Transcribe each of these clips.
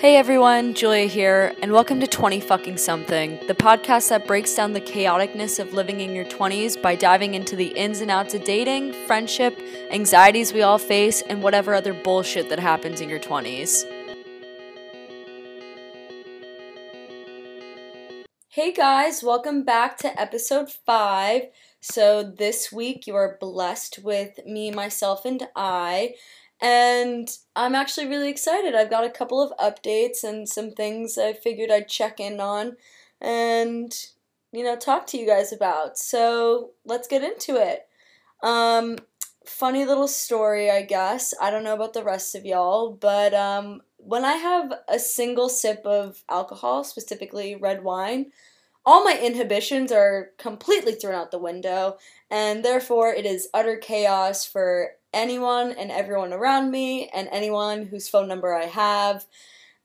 Hey everyone, Julia here, and welcome to 20 fucking something, the podcast that breaks down the chaoticness of living in your 20s by diving into the ins and outs of dating, friendship, anxieties we all face, and whatever other bullshit that happens in your 20s. Hey guys, welcome back to episode 5. So, this week you are blessed with me, myself, and I. And I'm actually really excited. I've got a couple of updates and some things I figured I'd check in on and, you know, talk to you guys about. So let's get into it. Um, funny little story, I guess. I don't know about the rest of y'all, but um, when I have a single sip of alcohol, specifically red wine, all my inhibitions are completely thrown out the window, and therefore it is utter chaos for anyone and everyone around me and anyone whose phone number I have.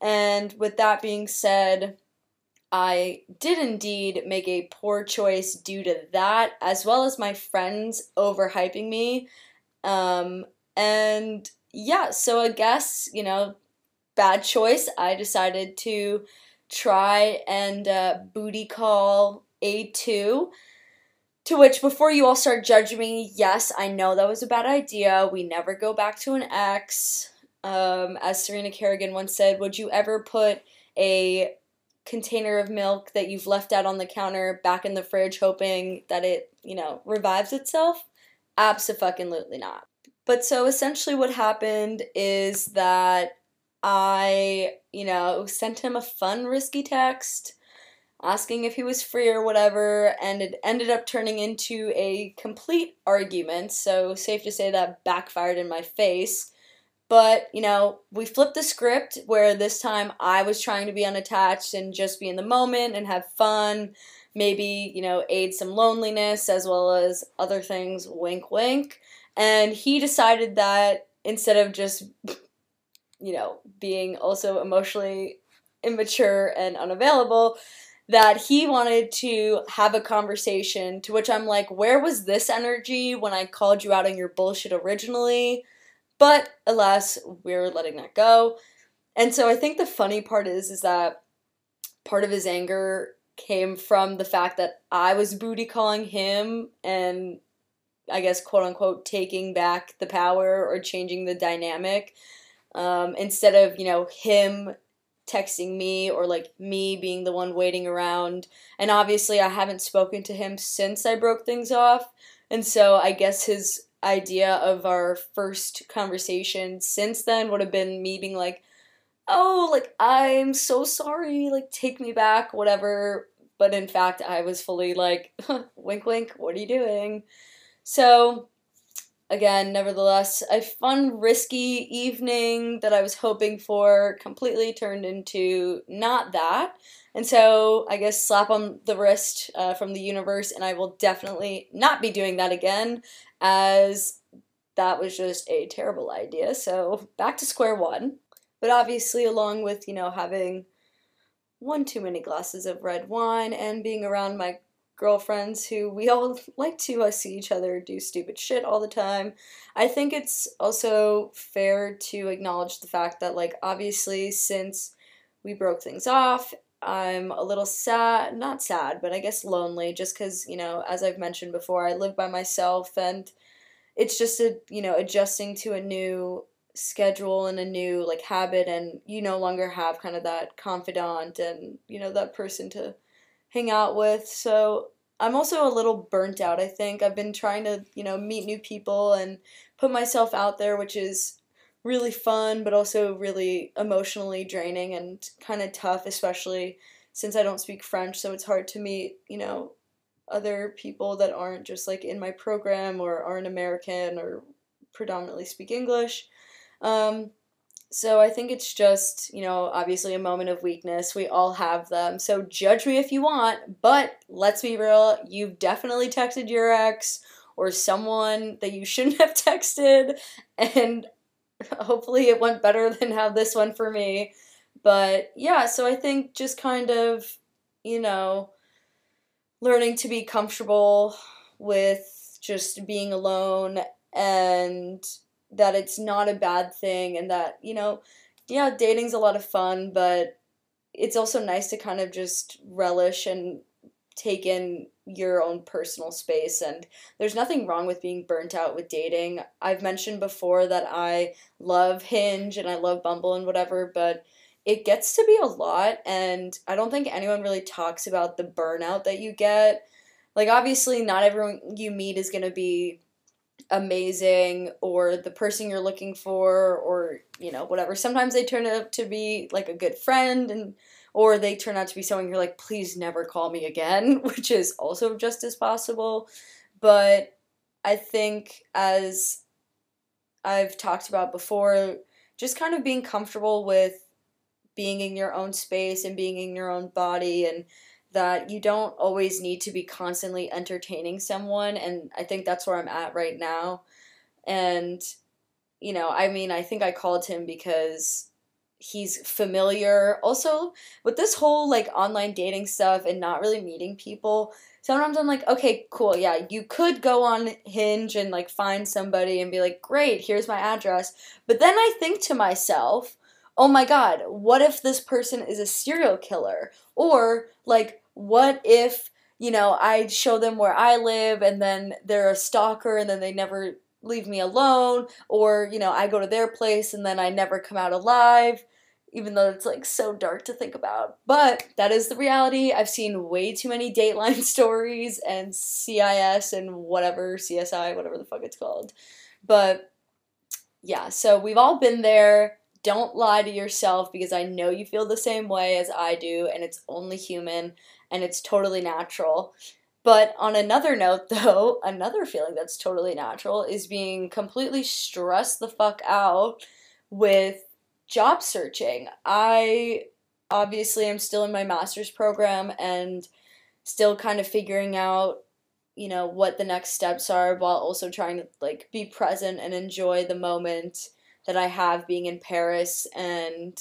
And with that being said, I did indeed make a poor choice due to that, as well as my friends overhyping me. Um, and yeah, so I guess, you know, bad choice. I decided to try and uh, booty call A2 to which, before you all start judging me, yes, I know that was a bad idea. We never go back to an ex. Um, as Serena Kerrigan once said, would you ever put a container of milk that you've left out on the counter back in the fridge hoping that it, you know, revives itself? Absolutely not. But so essentially, what happened is that I, you know, sent him a fun, risky text asking if he was free or whatever, and it ended up turning into a complete argument. So, safe to say that backfired in my face. But, you know, we flipped the script where this time I was trying to be unattached and just be in the moment and have fun, maybe, you know, aid some loneliness as well as other things, wink, wink. And he decided that instead of just, you know, being also emotionally immature and unavailable, that he wanted to have a conversation to which I'm like, where was this energy when I called you out on your bullshit originally? But alas, we're letting that go. And so I think the funny part is is that part of his anger came from the fact that I was booty calling him and I guess quote unquote taking back the power or changing the dynamic um, instead of you know him texting me or like me being the one waiting around. And obviously, I haven't spoken to him since I broke things off. And so I guess his idea of our first conversation since then would have been me being like, oh, like, I'm so sorry, like, take me back, whatever. But in fact, I was fully like, wink, wink, what are you doing? So again, nevertheless, a fun, risky evening that I was hoping for completely turned into not that. And so I guess slap on the wrist uh, from the universe, and I will definitely not be doing that again, as that was just a terrible idea. So back to square one. But obviously, along with, you know, having one too many glasses of red wine and being around my girlfriends who we all like to uh, see each other do stupid shit all the time. I think it's also fair to acknowledge the fact that, like, obviously, since we broke things off, I'm a little sad, not sad, but I guess lonely, just because, you know, as I've mentioned before, I live by myself and it's just a, you know, adjusting to a new schedule and a new like habit and you no longer have kind of that confidant and you know that person to hang out with. So I'm also a little burnt out, I think. I've been trying to, you know, meet new people and put myself out there, which is really fun, but also really emotionally draining and kind of tough, especially since I don't speak French. So it's hard to meet, you know, other people that aren't just like in my program or aren't American or predominantly speak English. Um, so I think it's just, you know, obviously a moment of weakness. We all have them. So judge me if you want, but let's be real, you've definitely texted your ex or someone that you shouldn't have texted and hopefully it went better than how this went for me. But yeah, so I think just kind of, you know, learning to be comfortable with just being alone and that it's not a bad thing and that, you know, yeah, dating's a lot of fun, but it's also nice to kind of just relish and take in your own personal space and there's nothing wrong with being burnt out with dating. I've mentioned before that I love Hinge and I love Bumble and whatever, but it gets to be a lot and I don't think anyone really talks about the burnout that you get. Like obviously not everyone you meet is going to be amazing or the person you're looking for or you know whatever. Sometimes they turn out to be like a good friend and or they turn out to be someone you're like please never call me again which is also just as possible. But i think as i've talked about before just kind of being comfortable with being in your own space and being in your own body and that you don't always need to be constantly entertaining someone and I think that's where I'm at right now. And you know, I mean, I think I called him because he's familiar. Also, with this whole like online dating stuff and not really meeting people, sometimes I'm like, okay, cool, yeah, you could go on Hinge and like find somebody and be like, great, here's my address. But then I think to myself, oh my god, what if this person is a serial killer? Or like, what if you know i show them where i live and then they're a stalker and then they never leave me alone? Or you know i go to their place and then i never come out alive even though it's like so dark to think about. But that is the reality. I've seen way too many dateline stories and cis and whatever csi whatever the fuck it's called. But yeah so we've all been there don't lie to yourself because i know you feel the same way as i do and it's only human and it's totally natural. But on another note, though, another feeling that's totally natural is being completely stressed the fuck out with job searching. I obviously am still in my master's program and still kind of figuring out you know what the next steps are while also trying to like be present and enjoy the moment that I have being in Paris and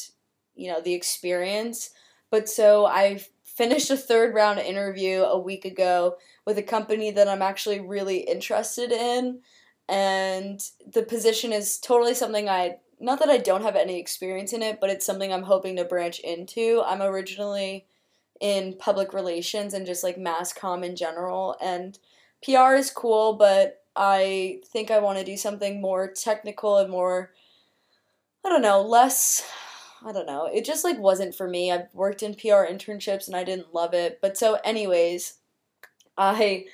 you know the experience. But so I've finished a third round interview a week ago with a company that I'm actually really interested in. And the position is totally something I, not that I don't have any experience in it, but it's something I'm hoping to branch into. I'm originally in public relations and just like mass comm in general. And PR is cool, but I think I want to do something more technical and more, I don't know, less I don't know. It just like wasn't for me. I've worked in PR internships and I didn't love it. But so anyways, I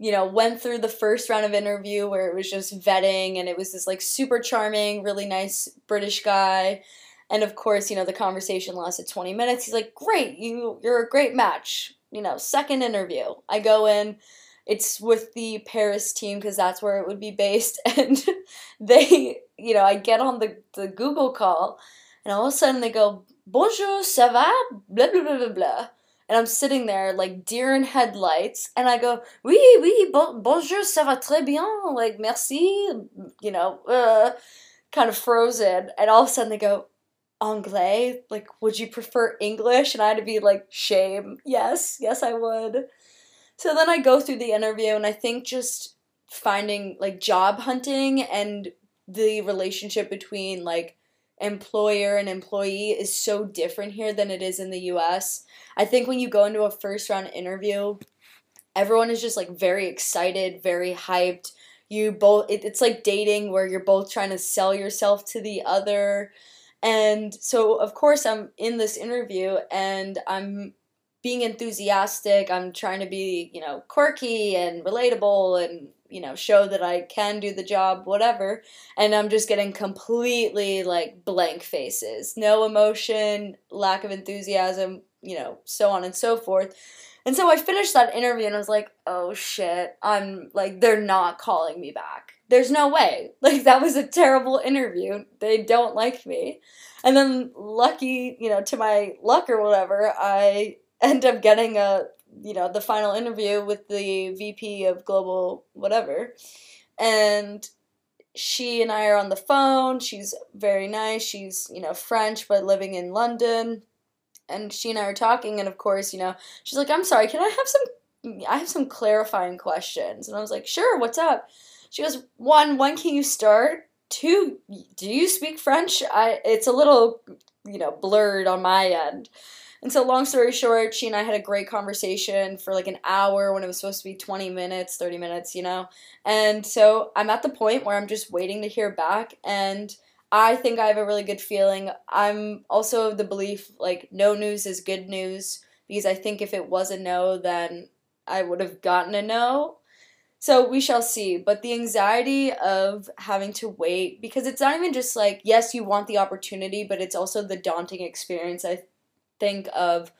you know, went through the first round of interview where it was just vetting and it was this like super charming, really nice British guy. And of course, you know, the conversation lasted 20 minutes. He's like, "Great, you you're a great match." You know, second interview. I go in it's with the Paris team because that's where it would be based and they, you know, I get on the the Google call and all of a sudden they go, Bonjour, ça va? Blah, blah, blah, blah, blah. And I'm sitting there like deer in headlights, and I go, Oui, oui, bon, bonjour, ça va très bien, like, merci, you know, uh, kind of frozen. And all of a sudden they go, Anglais, like, would you prefer English? And I had to be like, Shame, yes, yes, I would. So then I go through the interview, and I think just finding like job hunting and the relationship between like employer and employee is so different here than it is in the US. I think when you go into a first round interview, everyone is just like very excited, very hyped. You both it, it's like dating where you're both trying to sell yourself to the other. And so of course I'm in this interview and I'm being enthusiastic. I'm trying to be, you know, quirky and relatable and you know, show that I can do the job, whatever. And I'm just getting completely like blank faces. No emotion, lack of enthusiasm, you know, so on and so forth. And so I finished that interview and I was like, oh shit, I'm like, they're not calling me back. There's no way. Like, that was a terrible interview. They don't like me. And then, lucky, you know, to my luck or whatever, I end up getting a you know the final interview with the VP of global whatever, and she and I are on the phone. She's very nice. She's you know French but living in London, and she and I are talking. And of course, you know, she's like, "I'm sorry, can I have some? I have some clarifying questions." And I was like, "Sure, what's up?" She goes, "One, when can you start?" two do you speak French? I it's a little you know blurred on my end. And so, long story short, she and I had a great conversation for like an hour when it was supposed to be 20 minutes, 30 minutes, you know? And so, I'm at the point where I'm just waiting to hear back. And I think I have a really good feeling. I'm also of the belief like no news is good news because I think if it was a no, then I would have gotten a no. So we shall see. But the anxiety of having to wait, because it's not even just like, yes, you want the opportunity, but it's also the daunting experience, I think, of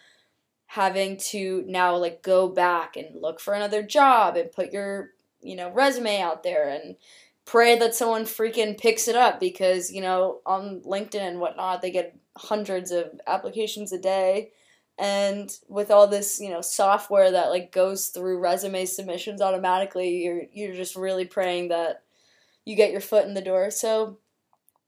having to now like go back and look for another job and put your, you know, resume out there and pray that someone freaking picks it up because, you know, on LinkedIn and whatnot, they get hundreds of applications a day. And with all this you know software that like goes through resume submissions automatically you're you're just really praying that you get your foot in the door. So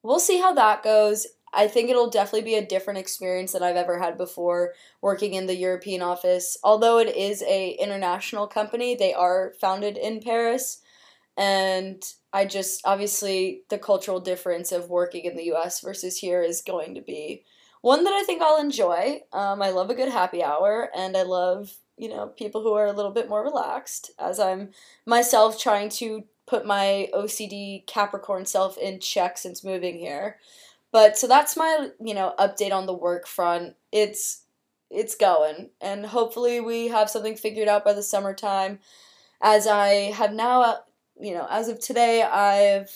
we'll see how that goes i think it'll definitely be a different experience than i've ever had before working in the european office although it is a international company they are founded in paris and i just obviously the cultural difference of working in the us versus here is going to be one that I think I'll enjoy. Um, I love a good happy hour, and I love you know people who are a little bit more relaxed. As I'm myself trying to put my OCD Capricorn self in check since moving here. But so that's my you know update on the work front. It's it's going, and hopefully we have something figured out by the summertime. As I have now, you know, as of today, I've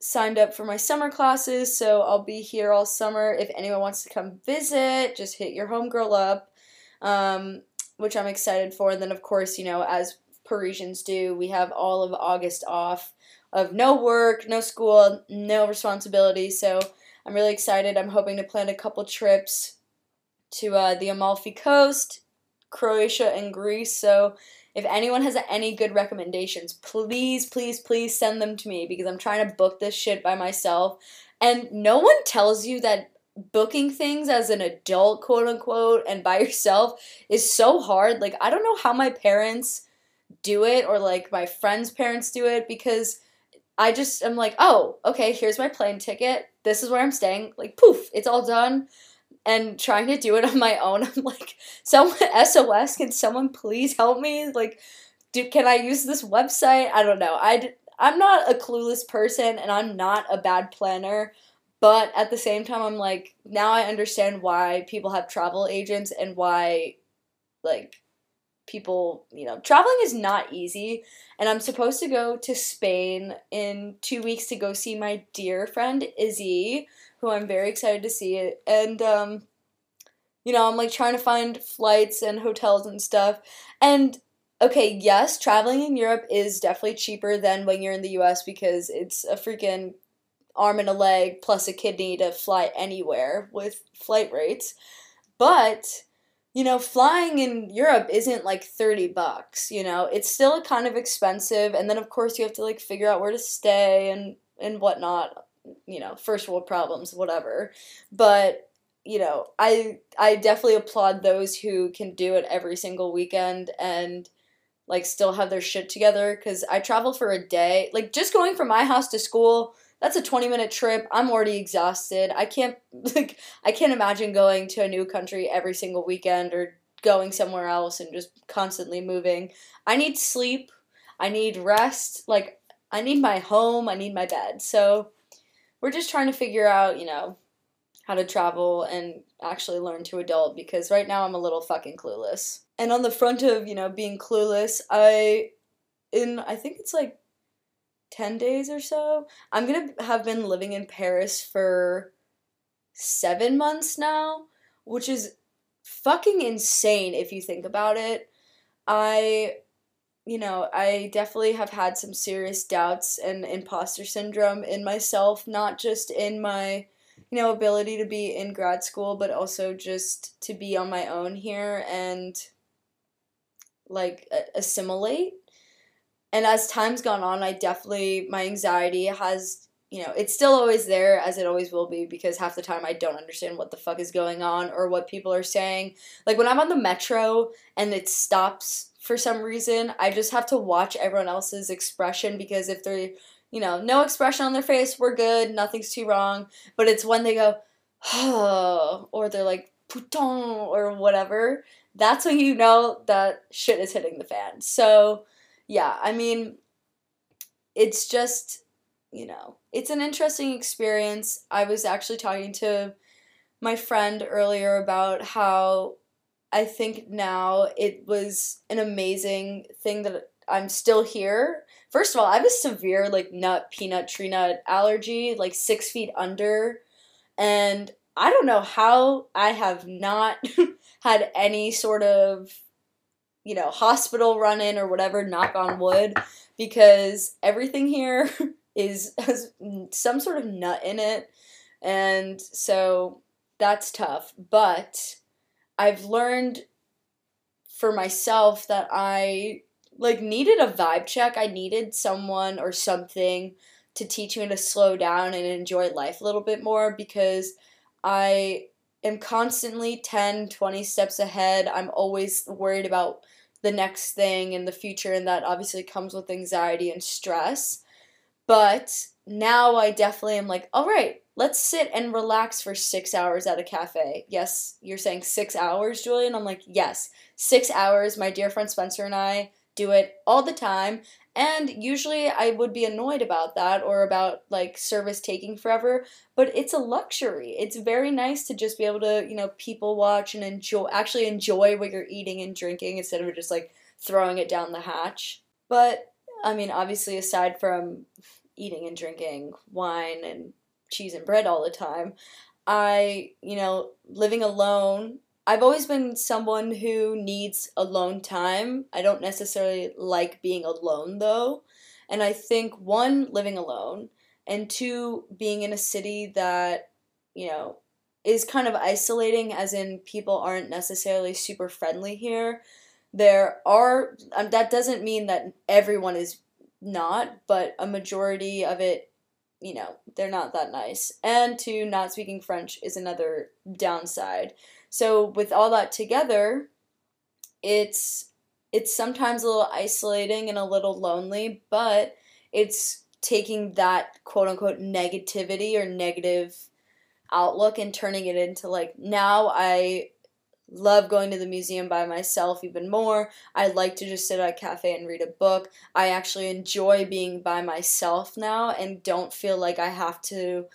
signed up for my summer classes, so I'll be here all summer. If anyone wants to come visit, just hit your homegirl up, um, which I'm excited for. And then, of course, you know, as Parisians do, we have all of August off of no work, no school, no responsibility. So I'm really excited. I'm hoping to plan a couple trips to uh, the Amalfi Coast, Croatia, and Greece. So if anyone has any good recommendations, please, please, please send them to me because I'm trying to book this shit by myself. And no one tells you that booking things as an adult, quote unquote, and by yourself is so hard. Like, I don't know how my parents do it or like my friends' parents do it because I just am like, oh, okay, here's my plane ticket. This is where I'm staying. Like, poof, it's all done and trying to do it on my own. I'm like, someone SOS, can someone please help me? Like, do can I use this website? I don't know. I I'm not a clueless person and I'm not a bad planner, but at the same time I'm like, now I understand why people have travel agents and why like people, you know, traveling is not easy. And I'm supposed to go to Spain in 2 weeks to go see my dear friend Izzy who I'm very excited to see. And, um, you know, I'm like trying to find flights and hotels and stuff. And, okay, yes, traveling in Europe is definitely cheaper than when you're in the US because it's a freaking arm and a leg plus a kidney to fly anywhere with flight rates. But, you know, flying in Europe isn't like 30 bucks, you know, it's still kind of expensive. And then, of course, you have to like figure out where to stay and, and whatnot you know, first world problems, whatever. But you know, I I definitely applaud those who can do it every single weekend and like still have their shit together cuz I travel for a day. Like just going from my house to school, that's a 20 minute trip. I'm already exhausted. I can't like I can't imagine going to a new country every single weekend or going somewhere else and just constantly moving. I need sleep. I need rest. Like I need my home. I need my bed. So we're just trying to figure out, you know, how to travel and actually learn to adult because right now I'm a little fucking clueless. And on the front of, you know, being clueless, I in I think it's like 10 days or so, I'm going to have been living in Paris for 7 months now, which is fucking insane if you think about it. I you know, I definitely have had some serious doubts and imposter syndrome in myself, not just in my, you know, ability to be in grad school, but also just to be on my own here and like assimilate. And as time's gone on, I definitely, my anxiety has, you know, it's still always there as it always will be because half the time I don't understand what the fuck is going on or what people are saying. Like when I'm on the metro and it stops for some reason. I just have to watch everyone else's expression because if they're you know, no expression on their face, we're good, nothing's too wrong. But it's when they go, oh, or they're like, putain, or whatever, that's when you know that shit is hitting the fan. So, yeah, I mean, it's just, you know, it's an interesting experience. I was actually talking to my friend earlier about how I think now it was an amazing thing that I'm still here. First of all, I have a severe like nut, peanut, tree nut allergy, like six feet under. And I don't know how I have not had any sort of, you know, hospital run in or whatever, knock on wood, because everything here is has some sort of nut in it. And so that's tough. But I've learned for myself that I like needed a vibe check. I needed someone or something to teach me to slow down and enjoy life a little bit more because I am constantly 10, 20 steps ahead. I'm always worried about the next thing in the future, and that obviously comes with anxiety and stress. But now I definitely am like, all right, let's sit and relax for six hours at a cafe. Yes, you're saying six hours, Julian? I'm like, yes, six hours. My dear friend Spencer and I do it all the time. And usually I would be annoyed about that or about like service taking forever, but it's a luxury. It's very nice to just be able to, you know, people watch and enjoy actually enjoy what you're eating and drinking instead of just like throwing it down the hatch. But I mean, obviously aside from eating and drinking wine and cheese and bread all the time, I, you know, living alone I've always been someone who needs alone time. I don't necessarily like being alone though. And I think one, living alone, and two, being in a city that, you know, is kind of isolating, as in people aren't necessarily super friendly here. There are, um, that doesn't mean that everyone is not, but a majority of it, you know, they're not that nice. And two, not speaking French is another downside. So with all that together, it's it's sometimes a little isolating and a little lonely, but it's taking that quote unquote negativity or negative outlook and turning it into like now I love going to the museum by myself even more. I like to just sit at a cafe and read a book. I actually enjoy being by myself now and don't feel like I have to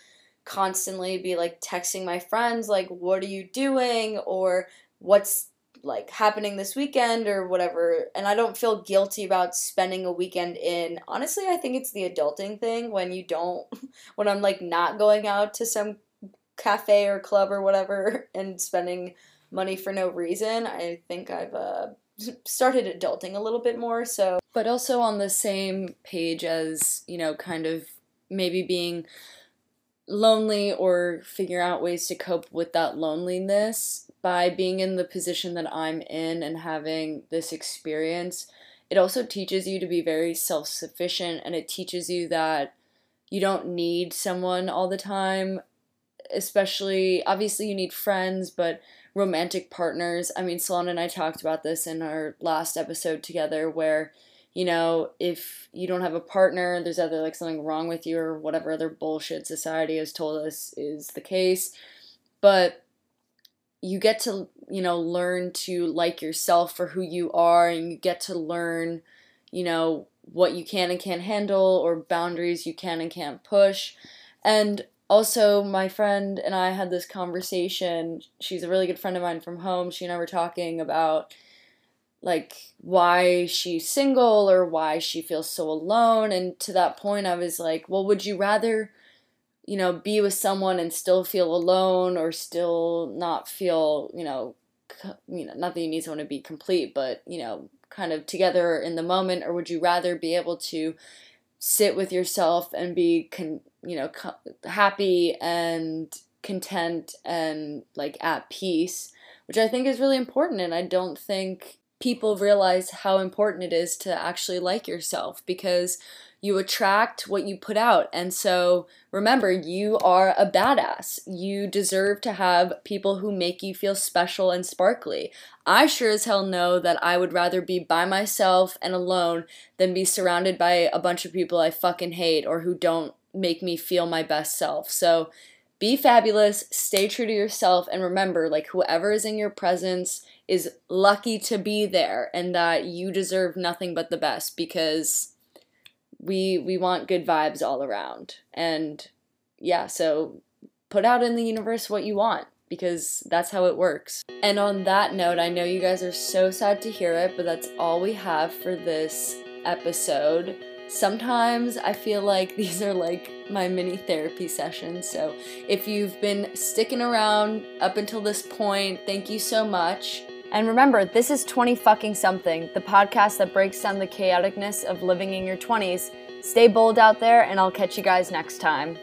constantly be like texting my friends like what are you doing? or what's like happening this weekend? or whatever and I don't feel guilty about spending a weekend in honestly I think it's the adulting thing when you don't when I'm like not going out to some cafe or club or whatever and spending money for no reason I think I've uh started adulting a little bit more so. But also on the same page as you know kind of maybe being lonely or figure out ways to cope with that loneliness by being in the position that I'm in and having this experience. It also teaches you to be very self sufficient and it teaches you that you don't need someone all the time, especially, obviously, you need friends, but romantic partners. I mean, Solana and I talked about this in our last episode together where you know, if you don't have a partner, there's either like something wrong with you or whatever other bullshit society has told us is the case. But you get to, you know, learn to like yourself for who you are and you get to learn, you know, what you can and can't handle or boundaries you can and can't push. And also, my friend and I had this conversation. She's a really good friend of mine from home. She and I were talking about like why she's single or why she feels so alone and to that point I was like, well, would you rather you know be with someone and still feel alone or still not feel, you know, you know, not that you need someone to be complete, but you know, kind of together in the moment or would you rather be able to sit with yourself and be con- you know, co- happy and content and like at peace, which I think is really important and I don't think people realize how important it is to actually like yourself because you attract what you put out. And so remember, you are a badass. You deserve to have people who make you feel special and sparkly. I sure as hell know that I would rather be by myself and alone than be surrounded by a bunch of people I fucking hate or who don't make me feel my best self. So be fabulous, stay true to yourself, and remember like whoever is in your presence is lucky to be there and that you deserve nothing but the best because we we want good vibes all around. And yeah, so put out in the universe what you want because that's how it works. And on that note, I know you guys are so sad to hear it, but that's all we have for this episode. Sometimes I feel like these are like my mini therapy sessions. So if you've been sticking around up until this point, thank you so much. And remember, this is 20 fucking something, the podcast that breaks down the chaoticness of living in your 20s. Stay bold out there, and I'll catch you guys next time.